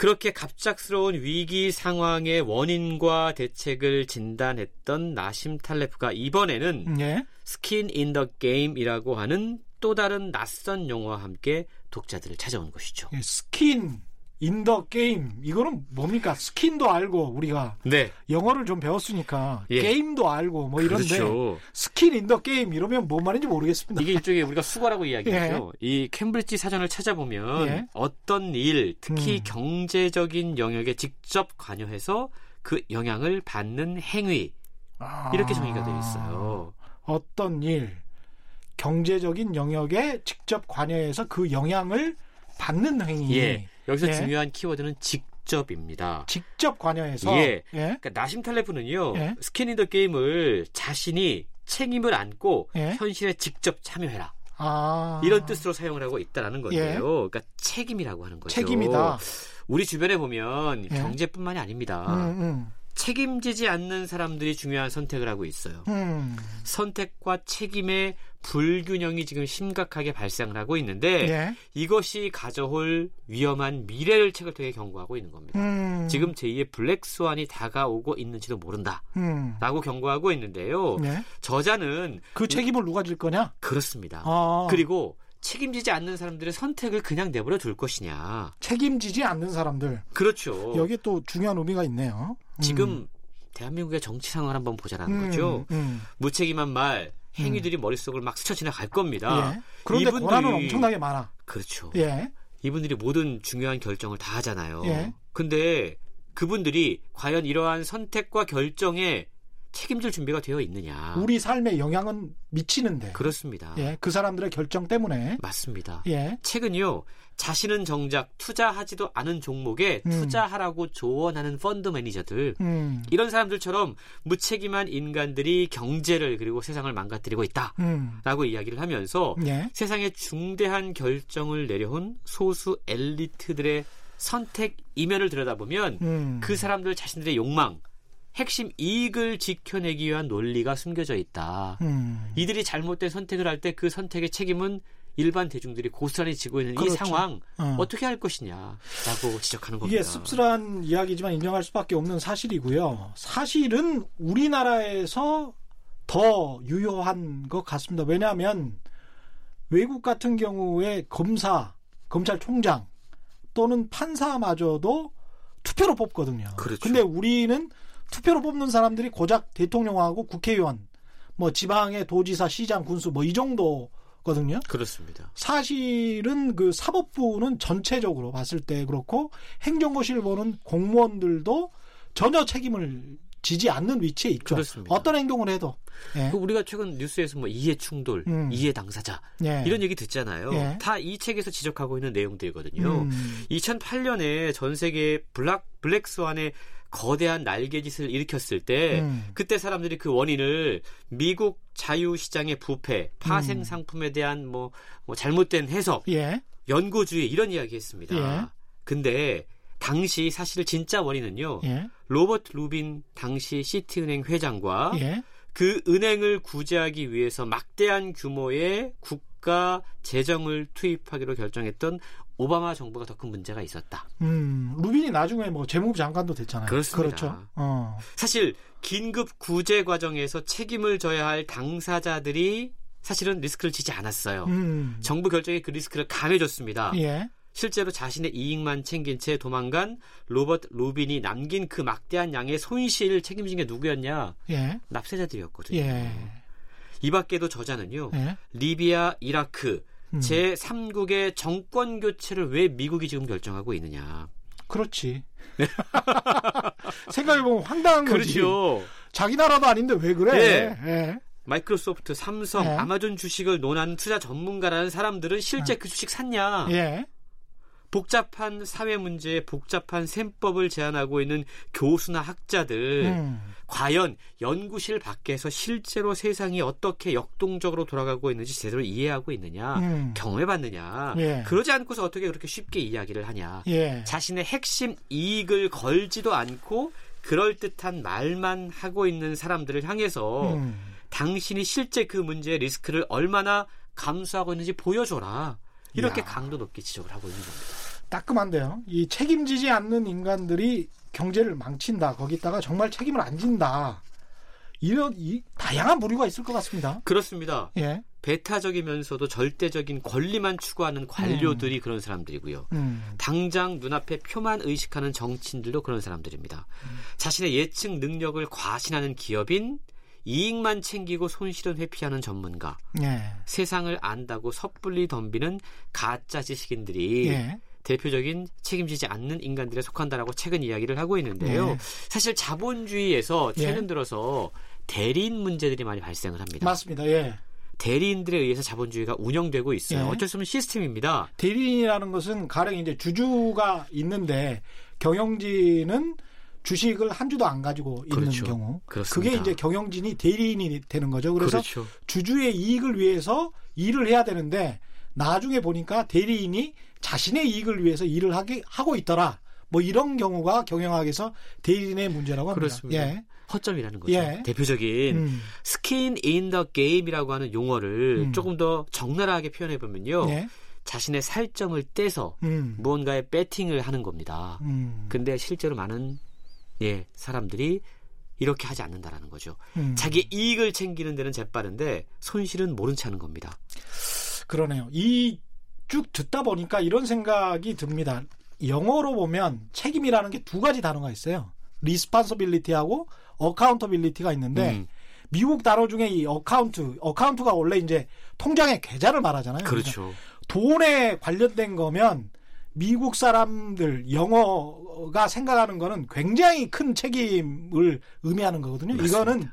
음. 그렇게 갑작스러운 위기 상황의 원인과 대책을 진단했던 나심 탈레브가 이번에는 예. Skin in the Game이라고 하는 또 다른 낯선 용어와 함께 독자들을 찾아온 것이죠. 예, Skin in the Game 이거는 뭡니까? skin도 알고 우리가 네. 영어를 좀 배웠으니까 예. game도 알고 뭐 이런데 그렇죠. Skin in the Game 이러면 뭔 말인지 모르겠습니다. 이게 일종의 우리가 숙어라고 이야기하죠. 이 캠브리지 사전을 찾아보면 예. 어떤 일, 특히 음. 경제적인 영역에 직접 관여해서 그 영향을 받는 행위 아. 이렇게 정의가 되어 있어요. 어떤 일 경제적인 영역에 직접 관여해서 그 영향을 받는 행위. 예. 여기서 예. 중요한 키워드는 직접입니다. 직접 관여해서 예. 예. 그러니까 나심 탈레브는요. 예. Skin in the Game을 자신이 책임을 안고 예. 현실에 직접 참여해라. 아. 이런 뜻으로 사용을 하고 있다라는 건데요. 예. 그러니까 책임이라고 하는 거죠. 책임이다. 우리 주변에 보면 예. 경제뿐만이 아닙니다. 음, 음. 책임지지 않는 사람들이 중요한 선택을 하고 있어요. 음. 선택과 책임의 불균형이 지금 심각하게 발생을 하고 있는데 예. 이것이 가져올 위험한 미래를 책을 통해 경고하고 있는 겁니다. 음. 지금 제2의 블랙 스완이 다가오고 있는지도 모른다. 음. 라고 경고하고 있는데요. 예. 저자는 그 책임을 누가 질 거냐? 그렇습니다. 아. 그리고 책임지지 않는 사람들의 선택을 그냥 내버려 둘 것이냐. 책임지지 않는 사람들. 그렇죠. 여기에 또 중요한 의미가 있네요. 음. 지금 대한민국의 정치 상황을 한번 보자라는 음, 거죠. 음. 무책임한 말, 행위들이 머릿속을 막 스쳐 지나갈 겁니다. 예. 그런데 이분들이- 권한은 엄청나게 많아. 그렇죠. 예. 이분들이 모든 중요한 결정을 다 하잖아요. 예. 근데 그분들이 과연 이러한 선택과 결정에 책임질 준비가 되어 있느냐. 우리 삶에 영향은 미치는데. 그렇습니다. 예. 그 사람들의 결정 때문에. 맞습니다. 예. 최근요. 자신은 정작 투자하지도 않은 종목에 음. 투자하라고 조언하는 펀드 매니저들 음. 이런 사람들처럼 무책임한 인간들이 경제를 그리고 세상을 망가뜨리고 있다. 음. 라고 이야기를 하면서 예. 세상에 중대한 결정을 내려온 소수 엘리트들의 선택 이면을 들여다보면 음. 그 사람들 자신들의 욕망, 핵심 이익을 지켜내기 위한 논리가 숨겨져 있다. 음. 이들이 잘못된 선택을 할 때 그 선택의 책임은 일반 대중들이 고스란히 지고 있는 이 그렇죠. 상황 어. 어떻게 할 것이냐라고 지적하는 겁니다. 이게 씁쓸한 이야기지만 인정할 수밖에 없는 사실이고요. 사실은 우리나라에서 더 유효한 것 같습니다. 왜냐하면 외국 같은 경우에 검사, 검찰총장 또는 판사마저도 투표로 뽑거든요. 그렇죠. 근데 우리는 투표로 뽑는 사람들이 고작 대통령하고 국회의원, 뭐 지방의 도지사, 시장, 군수 뭐 이 정도거든요. 그렇습니다. 사실은 그 사법부는 전체적으로 봤을 때 그렇고 행정고시를 보는 공무원들도 전혀 책임을 지지 않는 위치에 있죠. 그렇습니다. 어떤 행동을 해도. 예. 그 우리가 최근 뉴스에서 뭐 이해 충돌, 음. 이해 당사자 예. 이런 얘기 듣잖아요. 예. 다이 책에서 지적하고 있는 내용들이거든요. 음. 2008년에 전 세계 블락 블랙스완의 거대한 날개짓을 일으켰을 때 음. 그때 사람들이 그 원인을 미국 자유시장의 부패, 파생 음. 상품에 대한 뭐, 뭐 잘못된 해석, 예. 연고주의 이런 이야기 했습니다. 예. 근데 당시 사실 진짜 원인은요. 예. 로버트 루빈 당시 시티은행 회장과 예. 그 은행을 구제하기 위해서 막대한 규모의 국가 재정을 투입하기로 결정했던 오바마 정부가 더 큰 문제가 있었다. 음. 루빈이 나중에 뭐 재무부 장관도 됐잖아요. 그렇습니다. 그렇죠. 어. 사실 긴급 구제 과정에서 책임을 져야 할 당사자들이 사실은 리스크를 지지 않았어요. 음. 정부 결정이 그 리스크를 감해줬습니다. 예. 실제로 자신의 이익만 챙긴 채 도망간 로버트 루빈이 남긴 그 막대한 양의 손실을 책임진 게 누구였냐? 예. 납세자들이었거든요. 예. 이 밖에도 저자는요. 예. 리비아, 이라크 음. 제 3국의 정권 교체를 왜 미국이 지금 결정하고 있느냐. 그렇지. 생각해보면 황당한 거지. 그렇죠. 자기 나라도 아닌데 왜 그래? 예. 마이크로소프트, 삼성, 네. 아마존 주식을 논하는 투자 전문가라는 사람들은 실제 그 주식 샀냐? 예. 복잡한 사회 문제에 복잡한 셈법을 제안하고 있는 교수나 학자들 음. 과연 연구실 밖에서 실제로 세상이 어떻게 역동적으로 돌아가고 있는지 제대로 이해하고 있느냐 음. 경험해봤느냐 예. 그러지 않고서 어떻게 그렇게 쉽게 이야기를 하냐 예. 자신의 핵심 이익을 걸지도 않고 그럴듯한 말만 하고 있는 사람들을 향해서 음. 당신이 실제 그 문제의 리스크를 얼마나 감수하고 있는지 보여줘라 이렇게 야. 강도 높게 지적을 하고 있는 겁니다. 따끔한데요. 이 책임지지 않는 인간들이 경제를 망친다. 거기다가 정말 책임을 안 진다. 이런 이 다양한 부류가 있을 것 같습니다. 그렇습니다. 예. 배타적이면서도 절대적인 권리만 추구하는 관료들이 그런 사람들이고요. 음. 당장 눈앞에 표만 의식하는 정치인들도 그런 사람들입니다. 자신의 예측 능력을 과신하는 기업인, 이익만 챙기고 손실은 회피하는 전문가, 예. 세상을 안다고 섣불리 덤비는 가짜 지식인들이 예. 대표적인 책임지지 않는 인간들에 속한다라고 최근 이야기를 하고 있는데요. 네. 사실 자본주의에서 예. 최근 들어서 대리인 문제들이 많이 발생을 합니다. 맞습니다. 예. 대리인들에 의해서 자본주의가 운영되고 있어요. 예. 어쩔 수 없는 시스템입니다. 대리인이라는 것은 가령 이제 주주가 있는데 경영진은 주식을 한 주도 안 가지고 있는 그렇죠. 경우 그렇습니다. 그게 이제 경영진이 대리인이 되는 거죠. 그래서 그렇죠. 주주의 이익을 위해서 일을 해야 되는데 나중에 보니까 대리인이 자신의 이익을 위해서 일을 하게 하고 있더라. 뭐 이런 경우가 경영학에서 대리인의 문제라고 합니다. 그렇습니다. 예. 허점이라는 거죠. 예. 대표적인 음. Skin in the Game이라고 하는 용어를 음. 조금 더 적나라하게 표현해 보면요. 예. 자신의 살점을 떼서 음. 무언가에 배팅을 하는 겁니다. 음. 근데 실제로 많은 예, 사람들이 이렇게 하지 않는다라는 거죠. 음. 자기 이익을 챙기는 데는 재빠른데 손실은 모른 체 하는 겁니다. 그러네요. 이 쭉 듣다 보니까 이런 생각이 듭니다. 영어로 보면 책임이라는 게 두 가지 단어가 있어요. responsibility하고 accountability가 있는데 음, 미국 단어 중에 이 account, account가 원래 이제 통장의 계좌를 말하잖아요. 그렇죠. 돈에 관련된 거면 미국 사람들 영어가 생각하는 거는 굉장히 큰 책임을 의미하는 거거든요. 맞습니다. 이거는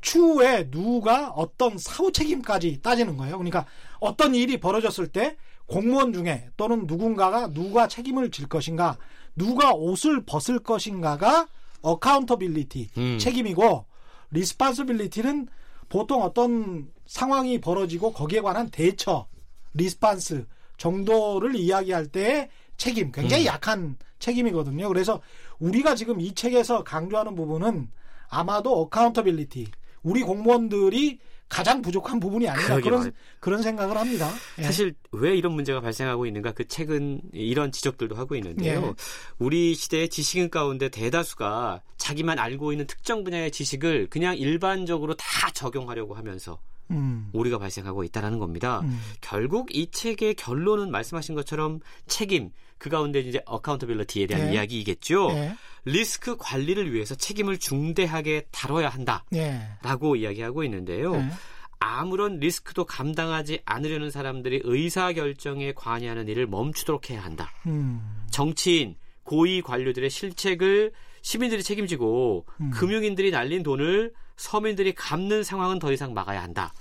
추후에 누가 어떤 사후 책임까지 따지는 거예요. 그러니까 어떤 일이 벌어졌을 때 공무원 중에 또는 누군가가 누가 책임을 질 것인가, 누가 옷을 벗을 것인가가 accountability 음. 책임이고 responsibility는 보통 어떤 상황이 벌어지고 거기에 관한 대처, response 정도를 이야기할 때의 책임, 굉장히 음. 약한 책임이거든요. 그래서 우리가 지금 이 책에서 강조하는 부분은 아마도 accountability, 우리 공무원들이 가장 부족한 부분이 아닌가 그런 말이에요. 그런 생각을 합니다. 예. 사실 왜 이런 문제가 발생하고 있는가 그 책은 이런 지적들도 하고 있는데요. 예. 우리 시대의 지식인 가운데 대다수가 자기만 알고 있는 특정 분야의 지식을 그냥 일반적으로 다 적용하려고 하면서 음. 오류가 발생하고 있다라는 겁니다. 음. 결국 이 책의 결론은 말씀하신 것처럼 책임 그 가운데 이제 accountability에 대한 네. 이야기겠죠. 예. 리스크 관리를 위해서 책임을 중대하게 다뤄야 한다라고 예. 이야기하고 있는데요. 예. 아무런 리스크도 감당하지 않으려는 사람들이 의사 결정에 관여하는 일을 멈추도록 해야 한다. 음. 정치인, 고위 관료들의 실책을 시민들이 책임지고 음. 금융인들이 날린 돈을 서민들이 갚는 상황은 더 이상 막아야 한다.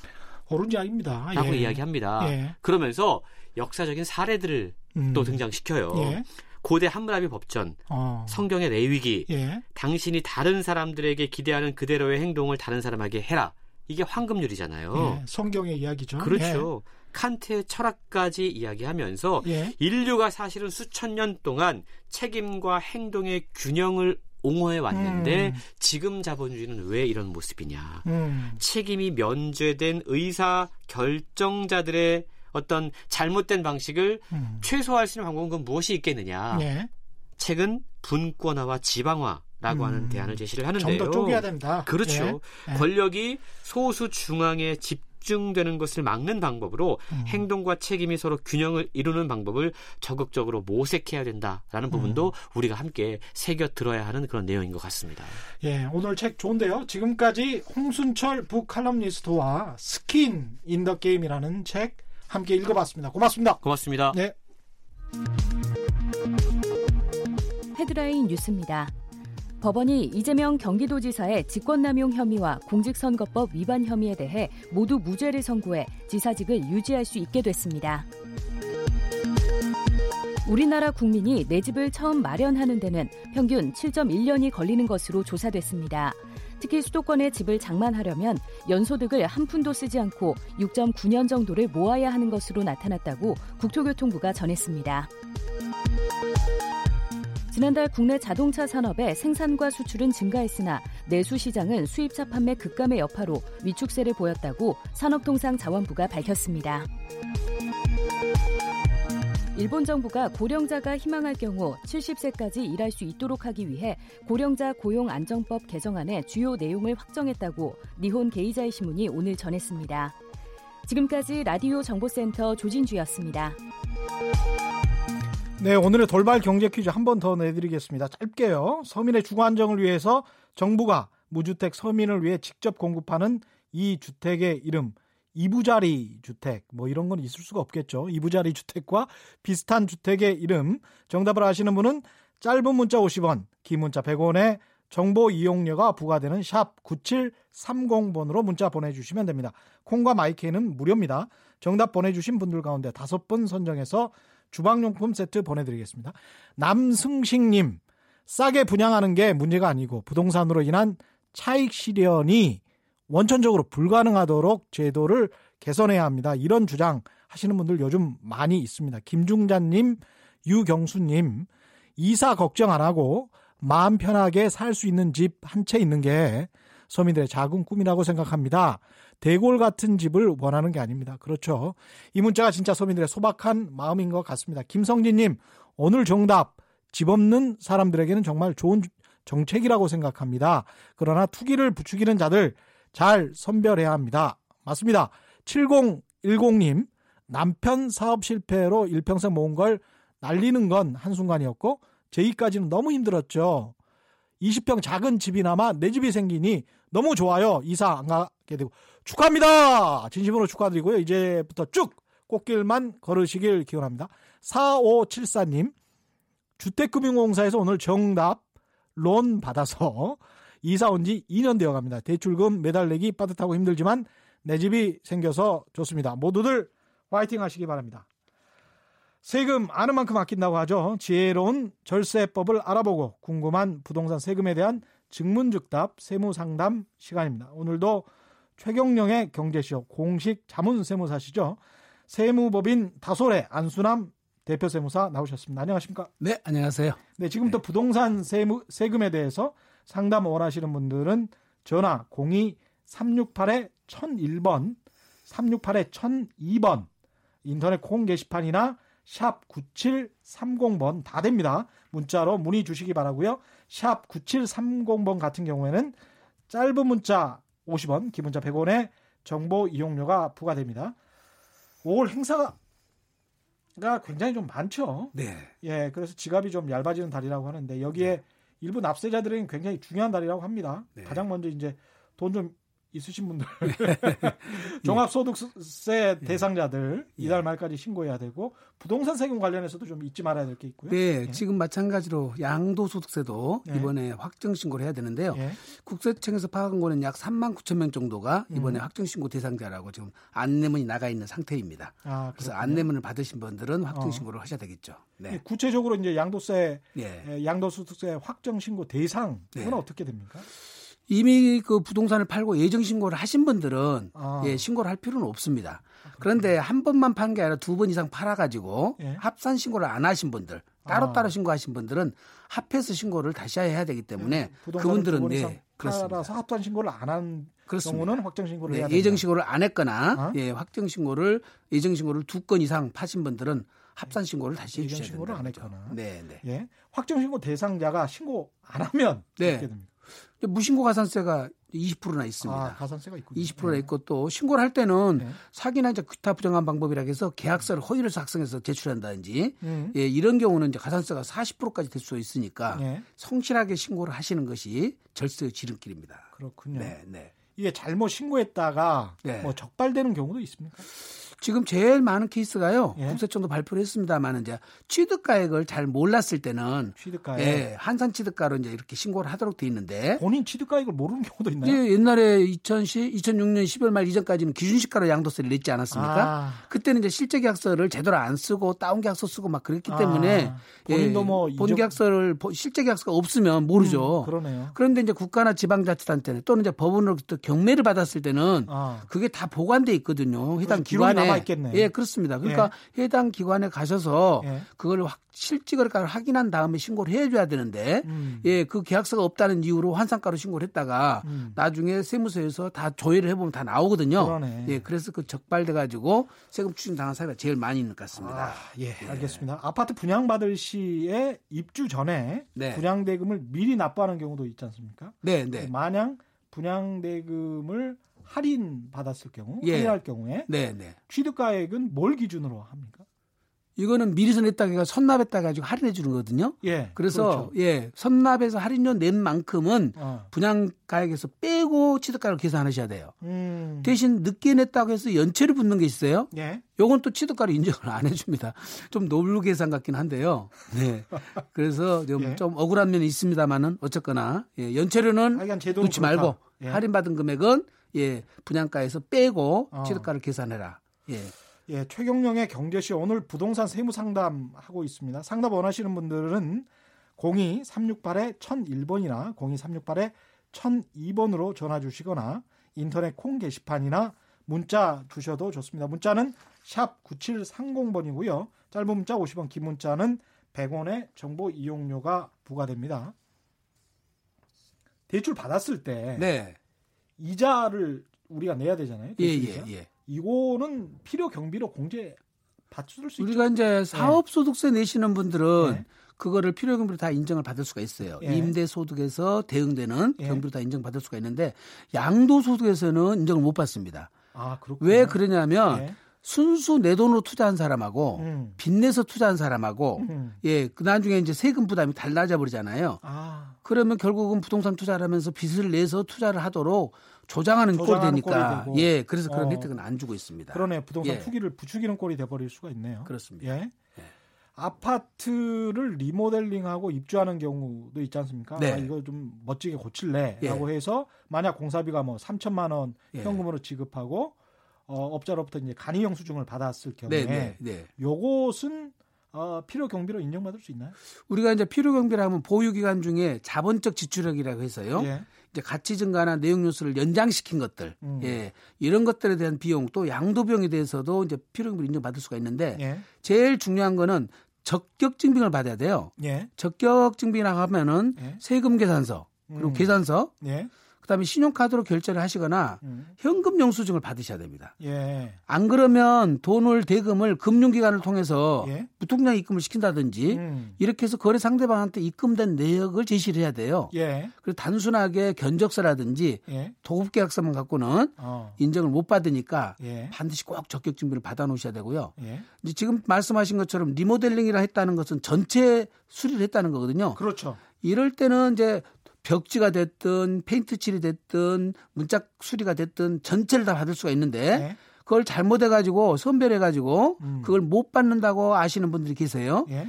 옳은 이야기입니다. 라고 예. 이야기합니다. 예. 그러면서 역사적인 사례들을 음. 또 등장시켜요. 예. 고대 함무라비 법전, 어. 성경의 레위기, 예. 당신이 다른 사람들에게 기대하는 그대로의 행동을 다른 사람에게 해라. 이게 황금률이잖아요. 예. 성경의 이야기죠. 그렇죠. 칸트의 철학까지 이야기하면서 예. 인류가 사실은 수천 년 동안 책임과 행동의 균형을 옹호해 왔는데 음. 지금 자본주의는 왜 이런 모습이냐. 음. 책임이 면제된 의사 결정자들의 어떤 잘못된 방식을 음. 최소화할 수 있는 방법은 그건 무엇이 있겠느냐. 예. 책은 분권화와 지방화 라고 음. 하는 대안을 제시를 하는데요. 좀 더 쪼개야 된다. 그렇죠. 예. 예. 권력이 소수 중앙에 집중되는 것을 막는 방법으로 음. 행동과 책임이 서로 균형을 이루는 방법을 적극적으로 모색해야 된다라는 부분도 음. 우리가 함께 새겨 들어야 하는 그런 내용인 것 같습니다. 예, 오늘 책 좋은데요. 지금까지 홍순철 북칼럼니스트와 Skin in the Game이라는 책 함께 읽어봤습니다. 고맙습니다. 고맙습니다. 네. 헤드라인 뉴스입니다. 법원이 이재명 경기도지사의 직권남용 혐의와 공직선거법 위반 혐의에 대해 모두 무죄를 선고해 지사직을 유지할 수 있게 됐습니다. 우리나라 국민이 내 집을 처음 마련하는 데는 평균 7.1년이 걸리는 것으로 조사됐습니다. 특히 수도권에 집을 장만하려면 연소득을 한 푼도 쓰지 않고 6.9년 정도를 모아야 하는 것으로 나타났다고 국토교통부가 전했습니다. 지난달 국내 자동차 산업의 생산과 수출은 증가했으나 내수 시장은 수입차 판매 급감의 여파로 위축세를 보였다고 산업통상자원부가 밝혔습니다. 일본 정부가 고령자가 희망할 경우 70세까지 일할 수 있도록 하기 위해 고령자 고용 안정법 개정안의 주요 내용을 확정했다고 니혼 게이자이 신문이 오늘 전했습니다. 지금까지 라디오 정보센터 조진주였습니다. 네, 오늘의 돌발 경제 퀴즈 한 번 더 내드리겠습니다. 짧게요. 서민의 주거 안정을 위해서 정부가 무주택 서민을 위해 직접 공급하는 이 주택의 이름 이부자리 주택 뭐 이런 건 있을 수가 없겠죠. 이부자리 주택과 비슷한 주택의 이름 정답을 아시는 분은 짧은 문자 50원, 긴 문자 100원에 정보 이용료가 부과되는 샵 9730번으로 문자 보내주시면 됩니다. 콩과 마이케이는 무료입니다. 정답 보내주신 분들 가운데 다섯 분 선정해서 주방용품 세트 보내드리겠습니다. 남승식님, 싸게 분양하는 게 문제가 아니고 부동산으로 인한 차익 실현이 원천적으로 불가능하도록 제도를 개선해야 합니다. 이런 주장 하시는 분들 요즘 많이 있습니다. 김중자님, 유경수님, 이사 걱정 안 하고 마음 편하게 살 수 있는 집 한 채 있는 게 서민들의 작은 꿈이라고 생각합니다. 대골 같은 집을 원하는 게 아닙니다. 그렇죠. 이 문자가 진짜 서민들의 소박한 마음인 것 같습니다. 김성진님, 오늘 정답. 집 없는 사람들에게는 정말 좋은 정책이라고 생각합니다. 그러나 투기를 부추기는 자들 잘 선별해야 합니다. 맞습니다. 7010님, 남편 사업 실패로 일평생 모은 걸 날리는 건 한순간이었고, 제2까지는 너무 힘들었죠. 20평 작은 집이나마 내 집이 생기니 너무 좋아요. 이사 안 가게 되고. 축하합니다! 진심으로 축하드리고요. 이제부터 쭉 꽃길만 걸으시길 기원합니다. 4574님, 주택금융공사에서 오늘 정답 론 받아서 이사 온 지 2년 되어 갑니다. 대출금 매달 내기 빠듯하고 힘들지만 내 집이 생겨서 좋습니다. 모두들 화이팅 하시기 바랍니다. 세금 아는 만큼 아낀다고 하죠. 지혜로운 절세법을 알아보고 궁금한 부동산 세금에 대한 증문즉답 세무상담 시간입니다. 오늘도 최경령의 경제쇼 공식 자문세무사시죠. 세무법인 다솔의 안수남 대표 세무사 나오셨습니다. 안녕하십니까? 네, 안녕하세요. 네, 지금부터 부동산 세무, 세금에 대해서 상담 원하시는 분들은 전화 02-368-1001번, 368-1002번, 인터넷 콩 게시판이나 샵 9730번 다 됩니다. 문자로 문의 주시기 바라고요. 샵 9730번 같은 경우에는 짧은 문자 50원, 긴 문자 100원에 정보 이용료가 부과됩니다. 5월 행사가 굉장히 좀 많죠. 네. 예, 그래서 지갑이 좀 얇아지는 달이라고 하는데 여기에 일부 납세자들에게 굉장히 중요한 달이라고 합니다. 네. 가장 먼저 이제 돈 좀 있으신 분들 종합소득세 대상자들 예. 이달 말까지 신고해야 되고 부동산 세금 관련해서도 좀 잊지 말아야 될 게 있고요. 네, 예. 지금 마찬가지로 양도소득세도 네. 이번에 확정 신고를 해야 되는데요. 예. 국세청에서 파악한 거는 약 3만 9천 명 정도가 음. 이번에 확정 신고 대상자라고 지금 안내문이 나가 있는 상태입니다. 아, 그래서. 안내문을 받으신 분들은 확정 어. 신고를 하셔야 되겠죠. 네. 구체적으로 이제 양도세 예. 예, 양도소득세 확정 신고 대상 이건 네. 어떻게 됩니까? 이미 그 부동산을 팔고 예정 신고를 하신 분들은 아. 예, 신고를 할 필요는 없습니다. 그런데 한 번만 판 게 아니라 두 번 이상 팔아가지고 예. 합산 신고를 안 하신 분들 따로따로 아. 신고하신 분들은 합해서 신고를 다시 해야 되기 때문에 음, 부동산을 그분들은 예, 이상 그렇습니다. 팔아서 합산 신고를 안 한. 경우는 확정 신고를 네, 해야 예정. 신고를 안 했거나 어? 예, 확정 신고를 예정 신고를 두 건 이상 파신 분들은 합산 신고를 다시 해주셔야 신고를 된다. 안 했거나. 네, 네. 예. 확정 신고 대상자가 신고 안 하면 네. 어떻게 됩니까? 무신고 가산세가 20%나 있습니다. 아, 가산세가 있군요. 20%나 예. 있고 또 신고를 할 때는 네. 사기나 이제 기타 부정한 방법이라 해서 계약서를 허위를 작성해서 제출한다든지 음. 예, 이런 경우는 이제 가산세가 40%까지 될 수 있으니까 예. 성실하게 신고를 하시는 것이 절세의 지름길입니다. 그렇군요. 네, 네. 이게 잘못 신고했다가 네. 뭐 적발되는 경우도 있습니까? 지금 제일 많은 케이스가요. 예. 국세청도 발표를 했습니다만 이제 취득가액을 잘 몰랐을 때는 취득가에 예, 한산 취득가로 이제 이렇게 신고를 하도록 돼 있는데 본인 취득가액을 모르는 경우도 있나요? 이제 옛날에 2010, 2006년 10월 말 이전까지는 기준시가로 양도세를 냈지 않았습니까? 아, 그때는 이제 실제 계약서를 제대로 안 쓰고 다운 계약서 쓰고 막 그랬기 때문에 아, 본인도 예, 뭐본 계약서를 보- 실제 계약서가 없으면 모르죠. 음, 그러네요. 그런데 이제 국가나 지방자치단체 또는 이제 법원으로부터 경매를 받았을 때는 아, 그게 다 보관돼 있거든요. 해당 기관에 남아있겠네. 예, 그렇습니다. 그러니까 해당 기관에 가셔서 예. 그걸 확 실직을가를 확인한 다음에 신고를 해줘야 되는데 음. 예, 그 계약서가 없다는 이유로 환산가로 신고를 했다가 음. 나중에 세무서에서 다 조회를 해보면 다 나오거든요. 그러네. 예, 그래서 그 적발돼 가지고 세금 추징 당한 사례가 제일 많이 있는 것 같습니다. 아, 예, 알겠습니다. 아파트 분양받을 시에 입주 전에 네. 분양대금을 미리 납부하는 경우도 있지 않습니까? 네, 네, 만약 분양대금을 할인 받았을 경우, 예. 할인할 경우에 네, 네. 취득가액은 뭘 기준으로 합니까? 이거는 미리서 냈다가 선납했다 가지고 할인해 주는 거거든요. 예. 그래서 그렇죠. 예, 선납해서 할인료 낸 만큼은 어. 분양가액에서 빼고 취득가를 계산하셔야 돼요. 음. 대신 늦게 냈다고 해서 연체를 붙는 게 있어요. 예. 요건 또 취득가로 인정을 안 해줍니다. 좀 노블 계산 같긴 한데요. 네. 그래서 좀, 예. 좀 억울한 면이 있습니다만은 어쨌거나 예, 연체료는 놓지 그렇다. 말고 예. 할인받은 금액은 예, 분양가에서 빼고 어. 취득가를 계산해라. 예. 예, 최경령의 경제시 오늘 부동산 세무 상담 하고 있습니다. 상담 원하시는 분들은 02-368에 1001번이나 02-368에 1002번으로 전화 주시거나 인터넷 콩 게시판이나 문자 주셔도 좋습니다. 문자는 샵 9730번이고요. 짧은 문자 50원, 긴 문자는 100원의 정보 이용료가 부과됩니다. 대출 받았을 때 네. 이자를 우리가 내야 되잖아요. 예, 예. 예. 이거는 필요 경비로 공제 받을 수 있죠. 우리가 이제 사업소득세 내시는 분들은 네. 그거를 필요 경비로 다 인정을 받을 수가 있어요. 예. 임대 소득에서 대응되는 예. 경비로 다 인정받을 수가 있는데 양도 소득에서는 인정을 못 받습니다. 아. 왜 그러냐면 예. 순수 내 돈으로 투자한 사람하고 음. 빚내서 투자한 사람하고 음. 예, 그 나중에 이제 세금 부담이 달라져 버리잖아요. 아, 그러면 결국은 부동산 투자를 하면서 빚을 내서 투자를 하도록 조장하는 꼴이 조장하는 되니까 꼴이. 예, 그래서 그런 어. 혜택은 안 주고 있습니다. 그러네. 부동산 예. 투기를 부추기는 꼴이 돼 버릴 수가 있네요. 그렇습니다. 예. 아파트를 리모델링하고 입주하는 경우도 있지 않습니까? 네. 아, 이거 좀 멋지게 고칠래라고 해서 만약 공사비가 뭐 3천만 원 예. 현금으로 지급하고 어, 업자로부터 이제 간이 영수증을 받았을 경우에 네, 네, 네. 요것은 어, 필요 경비로 인정받을 수 있나요? 우리가 이제 필요 경비를 하면 보유 기간 중에 자본적 지출액이라고 해서요. 예. 이제 가치 증가나 내용 요소를 연장시킨 것들, 음. 예, 이런 것들에 대한 비용 또 양도 비용에 대해서도 이제 필요 경비를 인정받을 수가 있는데 예. 제일 중요한 거는 적격 증빙을 받아야 돼요. 예. 적격 증빙이라고 하면은 예. 세금 계산서 그리고 음. 계산서 예. 그다음에 신용카드로 결제를 하시거나 음. 현금 영수증을 받으셔야 됩니다. 예. 안 그러면 돈을 대금을 금융기관을 통해서 예. 무통장 입금을 시킨다든지 음. 이렇게 해서 거래 상대방한테 입금된 내역을 제시를 해야 돼요. 예. 그리고 단순하게 견적서라든지 예. 도급계약서만 갖고는 어. 인정을 못 받으니까 예. 반드시 꼭 적격 증빙을 받아 놓으셔야 되고요. 예. 이제 지금 말씀하신 것처럼 리모델링이라 했다는 것은 전체 수리를 했다는 거거든요. 그렇죠. 이럴 때는 이제 벽지가 됐든 페인트 칠이 됐든 문짝 수리가 됐든 전체를 다 받을 수가 있는데 예. 그걸 잘못해 가지고 선별해 가지고 음. 그걸 못 받는다고 아시는 분들이 계세요. 예.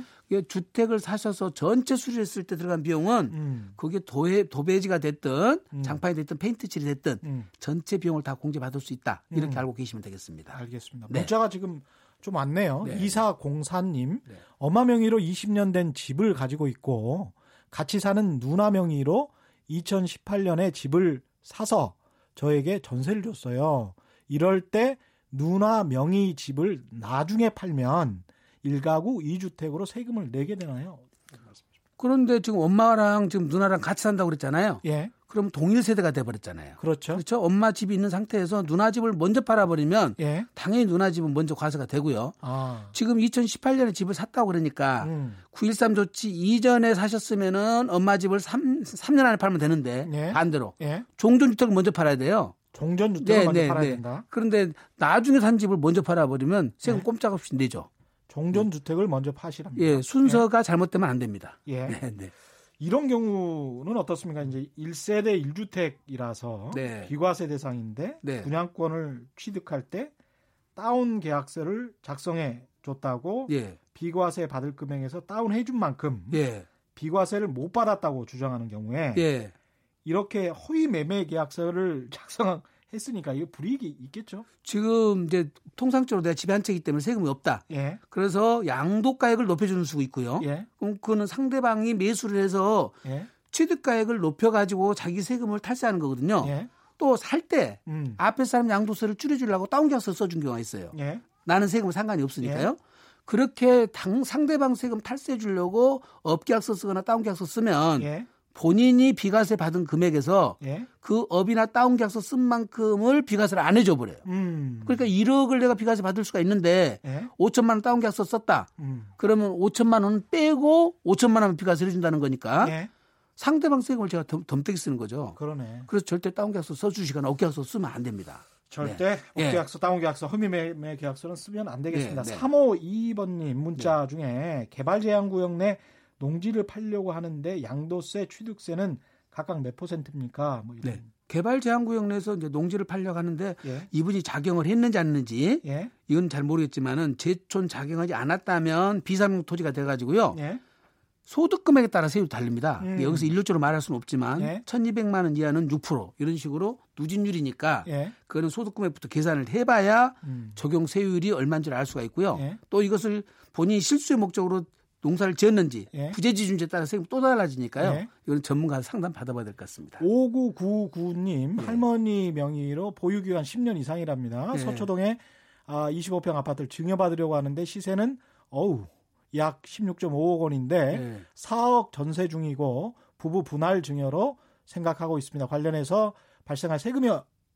주택을 사셔서 전체 수리했을 때 들어간 비용은 음. 그게 도해 도배지가 됐든 음. 장판이 됐든 페인트 칠이 됐든 음. 전체 비용을 다 공제받을 수 있다. 이렇게 음. 알고 계시면 되겠습니다. 알겠습니다. 네. 문자가 지금 좀 왔네요. 네. 이사공사님, 네. 엄마 명의로 20년 된 집을 가지고 있고 같이 사는 누나 명의로 2018년에 집을 사서 저에게 전세를 줬어요. 이럴 때 누나 명의 집을 나중에 팔면 1가구 2주택으로 세금을 내게 되나요? 그런데 지금 엄마랑 지금 누나랑 같이 산다고 그랬잖아요. 예, 그럼 동일 세대가 돼 버렸잖아요. 그렇죠. 그렇죠? 엄마 집이 있는 상태에서 누나 집을 먼저 팔아버리면 예, 당연히 누나 집은 먼저 과세가 되고요. 아, 지금 2018년에 집을 샀다고 그러니까 음, 9.13 조치 이전에 사셨으면은 엄마 집을 3, 삼년 안에 팔면 되는데 네. 반대로 예, 종전주택을 먼저 팔아야 돼요. 종전주택을 네, 먼저 네, 팔아야 네. 된다. 그런데 나중에 산 집을 먼저 팔아버리면 세금 네. 꼼짝없이 내죠. 종전주택을 먼저 파시랍니다. 예, 순서가 잘못되면 안 됩니다. 예. 네, 네. 이런 경우는 어떻습니까? 이제 1세대 1주택이라서 네. 비과세 대상인데 네. 분양권을 취득할 때 다운 계약서를 작성해 줬다고 예, 비과세 받을 금액에서 다운해 준 만큼 예, 비과세를 못 받았다고 주장하는 경우에 예. 이렇게 허위 매매 계약서를 작성 했으니까 이거 불이익이 있겠죠? 지금 이제 통상적으로 내가 집에 한 채이기 때문에 세금이 없다. 예. 그래서 양도가액을 높여주는 수가 있고요. 예. 그럼 그거는 상대방이 매수를 해서 예. 취득가액을 높여가지고 자기 세금을 탈세하는 거거든요. 예. 또살때 음. 앞에 사람 양도세를 줄여주려고 다운계약서 써준 경우가 있어요. 예. 나는 세금 상관이 없으니까요. 그렇게 당, 상대방 세금 탈세해 주려고 업계약서 쓰거나 다운계약서 쓰면 예. 본인이 비과세 받은 금액에서 예. 그 업이나 다운 계약서 쓴 만큼을 비과세를 안 해줘 버려요. 음. 그러니까 1억을 내가 비과세 받을 수가 있는데 예. 5천만 원 다운 계약서 썼다. 음. 그러면 5천만 원 빼고 5천만 원 비과세를 해준다는 거니까 예. 상대방 세금을 제가 덤, 덤태기 쓰는 거죠. 그러네. 그래서 절대 다운 계약서 써주시거나 업계약서 쓰면 안 됩니다. 절대 예. 업계약서, 다운 계약서, 허위 매매 계약서는 쓰면 안 되겠습니다. 네, 네. 3522번님 문자 중에 개발 제한 구역 내 농지를 팔려고 하는데 양도세, 취득세는 각각 몇 퍼센트입니까? 뭐 이런. 네. 개발 제한 구역 내에서 이제 농지를 팔려고 하는데 예. 이분이 작용을 했는지 안 했는지 예. 이건 잘 모르겠지만은 제촌 작용하지 않았다면 비상용 토지가 돼 가지고요 예. 소득 금액에 따라 세율이 달립니다. 음. 여기서 일률적으로 말할 수는 없지만 예. 1,200만 원 이하는 6% 이런 식으로 누진율이니까 예. 그거는 소득 금액부터 계산을 해봐야 음. 적용 세율이 얼마인지를 알 수가 있고요. 예. 또 이것을 본인이 실수의 목적으로 농사를 지었는지 예. 부재지준제에 따라 세금 또 달라지니까요. 예. 이건 전문가 상담 받아봐야 될 것 같습니다. 5999님 예. 할머니 명의로 보유 기간 10년 이상이랍니다. 예. 서초동에 아, 25평 아파트를 증여받으려고 하는데 시세는 어우 약 16.5억 원인데 예. 4억 전세 중이고 부부 분할 증여로 생각하고 있습니다. 관련해서 발생할 세금이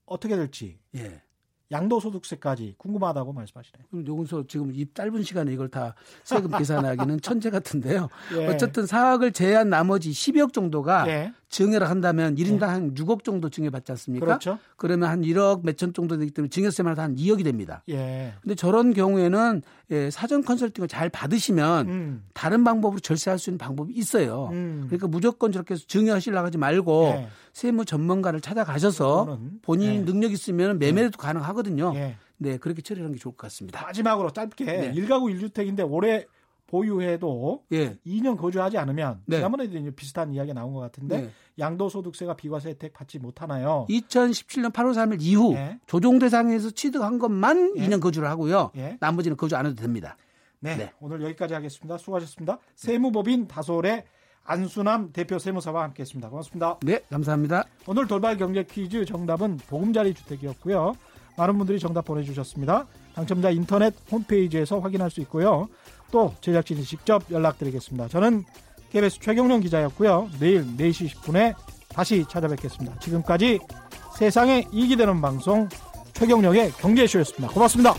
어떻게 될지 예. 양도소득세까지 궁금하다고 말씀하시네요. 그럼 여기서 지금 이 짧은 시간에 이걸 다 세금 계산하기는 천재 같은데요. 예. 어쨌든 4억을 제한 나머지 12억 정도가 예. 증여를 한다면 1인당 한 6억 정도 증여받지 않습니까? 그렇죠. 그러면 한 1억 몇천 정도 되기 때문에 증여세만 해도 한 2억이 됩니다. 예. 근데 저런 경우에는 예, 사전 컨설팅을 잘 받으시면 음. 다른 방법으로 절세할 수 있는 방법이 있어요. 음. 그러니까 무조건 저렇게 해서 증여하시려고 하지 말고 예. 세무 전문가를 찾아가셔서 본인이 예. 능력 있으면 매매도 가능하거든요. 예. 네, 그렇게 처리하는 게 좋을 것 같습니다. 마지막으로 짧게 네. 일 1가구 1주택인데 올해 보유해도 예. 2년 거주하지 않으면 네. 지난번에도 이제 비슷한 이야기가 나온 것 같은데 네. 양도소득세가 비과세 혜택 받지 못하나요? 2017년 8월 3일 이후 예. 조정 대상에서 취득한 것만 예. 2년 거주를 하고요. 예. 나머지는 거주 안 해도 됩니다. 네, 네. 오늘 여기까지 하겠습니다. 수고하셨습니다. 세무법인 다솔의 안수남 대표 세무사와 함께했습니다. 고맙습니다. 네, 감사합니다. 오늘 돌발 경제 퀴즈 정답은 보금자리 주택이었고요. 많은 분들이 정답 보내주셨습니다. 당첨자 인터넷 홈페이지에서 확인할 수 있고요. 또 제작진이 직접 연락드리겠습니다. 저는 KBS 최경련 기자였고요. 내일 4시 10분에 다시 찾아뵙겠습니다. 지금까지 세상에 이익이 되는 방송 최경령의 경제쇼였습니다. 고맙습니다.